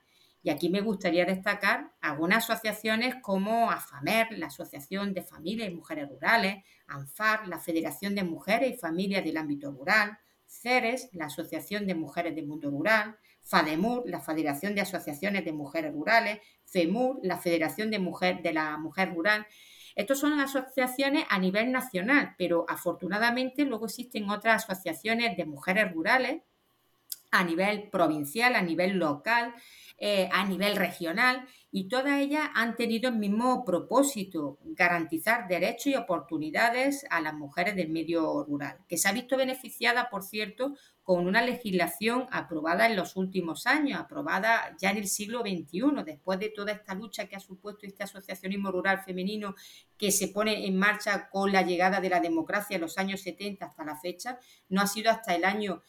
Y aquí me gustaría destacar algunas asociaciones como AFAMER, la Asociación de Familias y Mujeres Rurales, ANFAR, la Federación de Mujeres y Familias del Ámbito Rural, CERES, la Asociación de Mujeres del Mundo Rural, FADEMUR, la Federación de Asociaciones de Mujeres Rurales, FEMUR, la Federación de, Mujer, de la Mujer Rural, estos son asociaciones a nivel nacional, pero afortunadamente luego existen otras asociaciones de mujeres rurales a nivel provincial, a nivel local, eh, a nivel regional y todas ellas han tenido el mismo propósito, garantizar derechos y oportunidades a las mujeres del medio rural, que se ha visto beneficiada, por cierto, con una legislación aprobada en los últimos años, aprobada ya en el siglo XXI, después de toda esta lucha que ha supuesto este asociacionismo rural femenino que se pone en marcha con la llegada de la democracia en los años 70 hasta la fecha, no ha sido hasta el año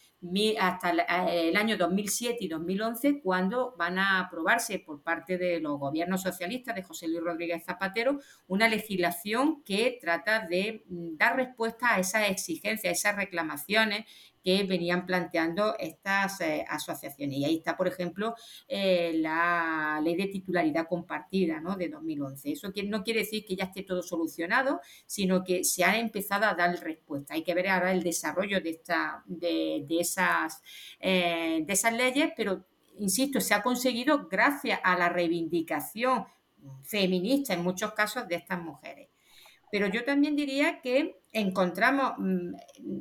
hasta el año 2007 y 2011 cuando van a aprobarse por parte de los gobiernos socialistas de José Luis Rodríguez Zapatero una legislación que trata de mm, dar respuesta a esas exigencias, a esas reclamaciones que venían planteando estas eh, asociaciones. Y ahí está, por ejemplo, eh, la ley de titularidad compartida ¿no? de 2011. Eso no quiere decir que ya esté todo solucionado, sino que se ha empezado a dar respuesta. Hay que ver ahora el desarrollo de, esta, de, esas, eh, de esas leyes, pero, insisto, se ha conseguido gracias a la reivindicación feminista en muchos casos de estas mujeres. Pero yo también diría que encontramos mm,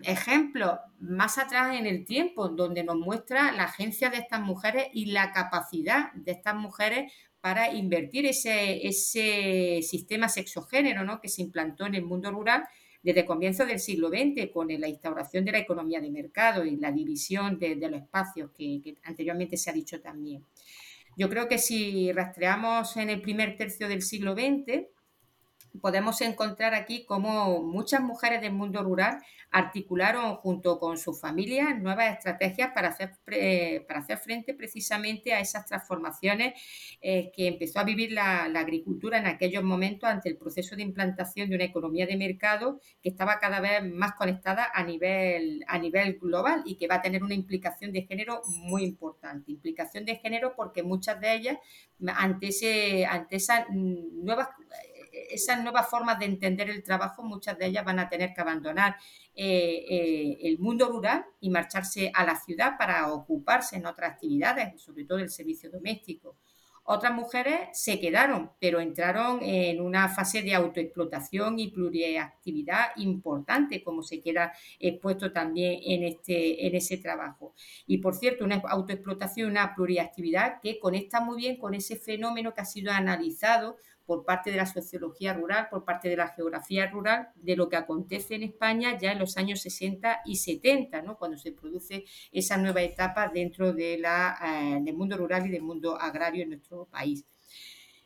ejemplos más atrás en el tiempo donde nos muestra la agencia de estas mujeres y la capacidad de estas mujeres para invertir ese, ese sistema sexogénero ¿no? que se implantó en el mundo rural desde comienzos del siglo XX con la instauración de la economía de mercado y la división de, los espacios que, que anteriormente se ha dicho también. Yo creo que si rastreamos en el primer tercio del siglo XX, podemos encontrar aquí cómo muchas mujeres del mundo rural articularon junto con sus familias nuevas estrategias para hacer, para hacer frente precisamente a esas transformaciones eh, que empezó a vivir la, agricultura en aquellos momentos ante el proceso de implantación de una economía de mercado que estaba cada vez más conectada a nivel, a nivel global y que va a tener una implicación de género muy importante. Implicación de género porque muchas de ellas, ante, ese, ante esas nuevas esas nuevas formas de entender el trabajo, muchas de ellas van a tener que abandonar eh, eh, el mundo rural y marcharse a la ciudad para ocuparse en otras actividades, sobre todo el servicio doméstico. Otras mujeres se quedaron, pero entraron en una fase de autoexplotación y pluriactividad importante, como se queda expuesto también en, este, en ese trabajo. Y por cierto, una autoexplotación, una pluriactividad que conecta muy bien con ese fenómeno que ha sido analizado por parte de la sociología rural, por parte de la geografía rural, de lo que acontece en España ya en los años 60 y 70, ¿no? cuando se produce esa nueva etapa dentro eh, del mundo rural y del mundo agrario en nuestro país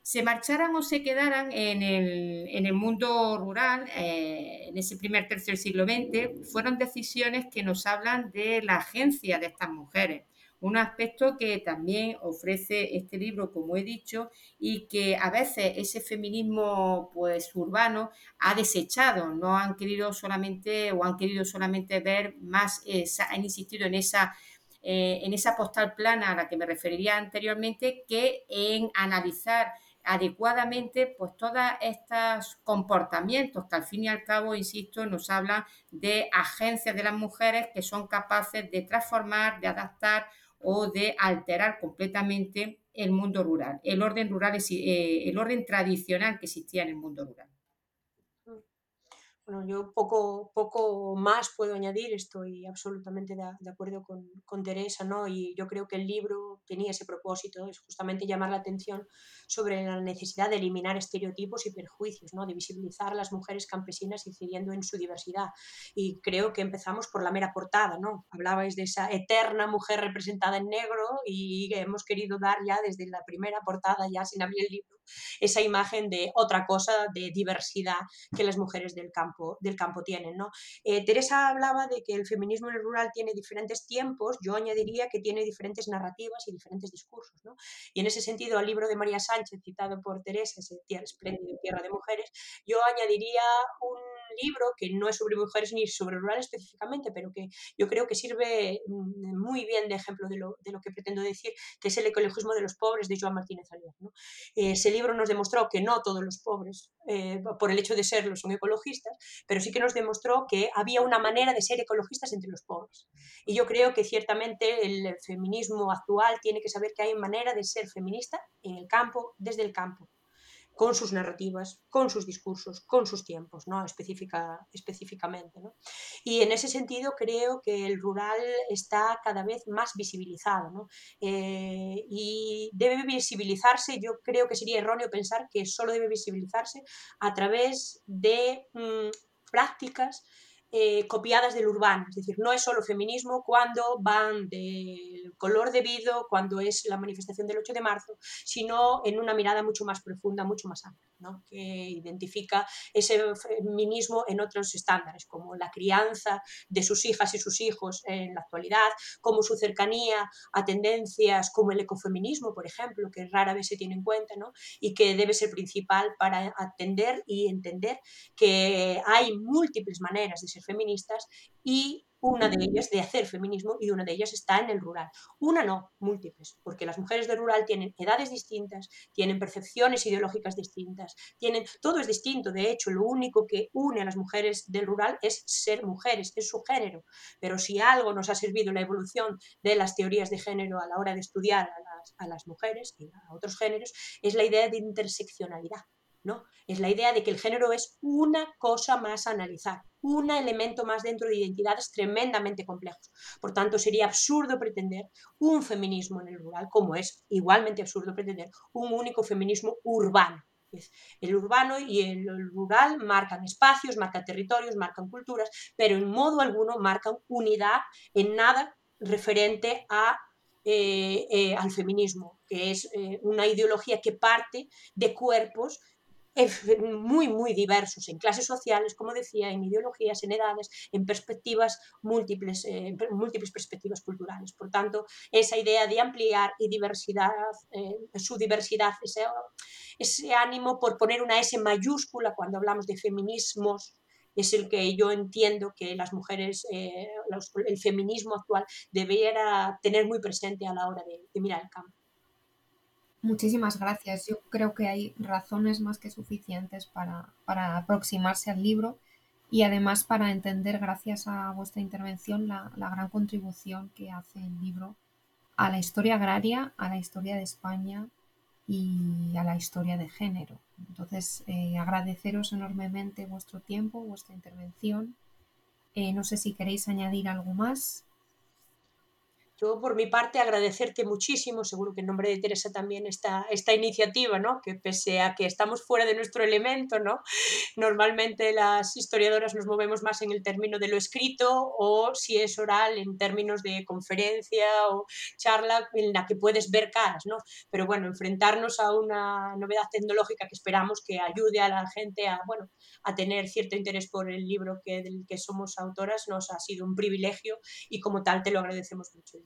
se marcharan o se quedaran en el, en el mundo rural eh, en ese primer tercio del siglo XX, fueron decisiones que nos hablan de la agencia de estas mujeres. Un aspecto que también ofrece este libro, como he dicho, y que a veces ese feminismo pues urbano ha desechado, no han querido solamente o han querido solamente ver más, han insistido en esa eh, en esa postal plana a la que me referiría anteriormente, que en analizar adecuadamente pues todos estos comportamientos que al fin y al cabo, insisto, nos hablan de agencias de las mujeres que son capaces de transformar, de adaptar o de alterar completamente el mundo rural, el orden rural, eh, el orden tradicional que existía en el mundo rural. Bueno, yo poco, poco más puedo añadir, estoy absolutamente de, acuerdo con, con, Teresa, ¿no? Y yo creo que el libro tenía ese propósito, es justamente llamar la atención sobre la necesidad de eliminar estereotipos y perjuicios, ¿no? De visibilizar a las mujeres campesinas incidiendo en su diversidad. Y creo que empezamos por la mera portada, ¿no? Hablabais de esa eterna mujer representada en negro y hemos querido dar ya desde la primera portada, ya sin abrir el libro, esa imagen de otra cosa, de diversidad que las mujeres del campo, del campo tienen. ¿no? Eh, Teresa hablaba de que el feminismo en el rural tiene diferentes tiempos, yo añadiría que tiene diferentes narrativas y diferentes discursos. ¿no? Y en ese sentido, al libro de María Sánchez, citado por Teresa, ese espléndido Tierra de Mujeres, yo añadiría un libro que no es sobre mujeres ni sobre rural específicamente, pero que yo creo que sirve mm, muy bien de ejemplo de lo, de lo que pretendo decir, que es el ecologismo de los pobres de Joan Martínez Alier. ese libro nos demostró que no todos los pobres, eh, por el hecho de serlo, son ecologistas, pero sí que nos demostró que había una manera de ser ecologistas entre los pobres. Y yo creo que ciertamente el feminismo actual tiene que saber que hay manera de ser feminista en el campo, desde el campo con sus narrativas, con sus discursos, con sus tiempos, ¿no? Específica, específicamente. ¿no? Y en ese sentido creo que el rural está cada vez más visibilizado ¿no? Eh, y debe visibilizarse, yo creo que sería erróneo pensar que solo debe visibilizarse a través de mm, prácticas eh, copiadas del urbano, es decir, no es solo feminismo cuando van del color debido, cuando es la manifestación del 8 de marzo, sino en una mirada mucho más profunda, mucho más amplia que identifica ese feminismo en otros estándares, como la crianza de sus hijas y sus hijos en la actualidad, como su cercanía a tendencias como el ecofeminismo, por ejemplo, que rara vez se tiene en cuenta y que debe ser principal para atender y entender que hay múltiples maneras de ser feministas y una de ellas de hacer feminismo y una de ellas está en el rural. Una no, múltiples, porque las mujeres del rural tienen edades distintas, tienen percepciones ideológicas distintas, tienen todo es distinto. De hecho, lo único que une a las mujeres del rural es ser mujeres, es su género. Pero si algo nos ha servido la evolución de las teorías de género a la hora de estudiar a las, a las mujeres y a otros géneros, es la idea de interseccionalidad. Es la idea de que el género es una cosa más a analizar, un elemento más dentro de identidades tremendamente complejos. Por tanto, sería absurdo pretender un feminismo en el rural, como es igualmente absurdo pretender un único feminismo urbano. El urbano y el rural marcan espacios, marcan territorios, marcan culturas, pero en modo alguno marcan unidad en nada referente eh, eh, al feminismo, que es eh, una ideología que parte de cuerpos muy, muy diversos en clases sociales, como decía, en ideologías, en edades, en perspectivas múltiples, eh, múltiples perspectivas culturales. Por tanto, esa idea de ampliar y diversidad, eh, su diversidad, ese, ese ánimo por poner una S mayúscula cuando hablamos de feminismos, es el que yo entiendo que las mujeres, eh, el feminismo actual debiera tener muy presente a la hora de mirar el campo. Muchísimas gracias. Yo creo que hay razones más que suficientes para, aproximarse al libro y además para entender, gracias a vuestra intervención, la, gran contribución que hace el libro a la historia agraria, a la historia de España y a la historia de género. Entonces, eh, agradeceros enormemente vuestro tiempo, vuestra intervención. Eh, no sé si queréis añadir algo más. Yo por mi parte agradecerte muchísimo, seguro que en nombre de Teresa también esta, esta iniciativa, ¿no? que pese a que estamos fuera de nuestro elemento, ¿no? normalmente las historiadoras nos movemos más en el término de lo escrito o si es oral en términos de conferencia o charla en la que puedes ver caras, ¿no? pero bueno, enfrentarnos a una novedad tecnológica que esperamos que ayude a la gente a, bueno, a tener cierto interés por el libro que, del que somos autoras nos ha sido un privilegio y como tal te lo agradecemos mucho.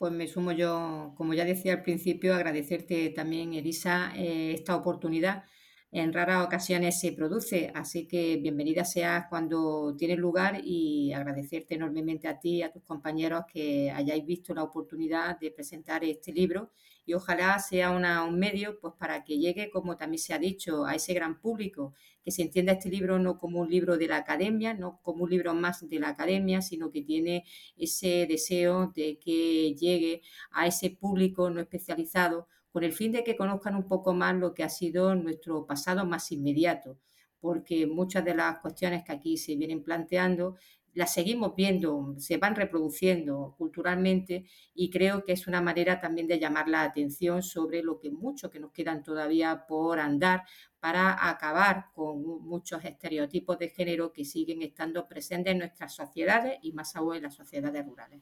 Pues me sumo yo, como ya decía al principio, agradecerte también, Elisa, eh, esta oportunidad. En raras ocasiones se produce, así que bienvenida seas cuando tiene lugar y agradecerte enormemente a ti y a tus compañeros que hayáis visto la oportunidad de presentar este libro y ojalá sea un medio pues, para que llegue, como también se ha dicho, a ese gran público, que se entienda este libro no como un libro de la academia, no como un libro más de la academia, sino que tiene ese deseo de que llegue a ese público no especializado con el fin de que conozcan un poco más lo que ha sido nuestro pasado más inmediato, porque muchas de las cuestiones que aquí se vienen planteando las seguimos viendo, se van reproduciendo culturalmente y creo que es una manera también de llamar la atención sobre lo que mucho que nos quedan todavía por andar para acabar con muchos estereotipos de género que siguen estando presentes en nuestras sociedades y más aún en las sociedades rurales.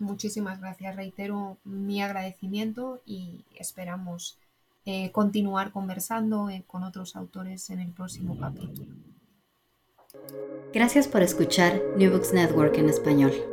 Muchísimas gracias, reitero mi agradecimiento y esperamos eh, continuar conversando eh, con otros autores en el próximo capítulo. Gracias por escuchar New Books Network en español.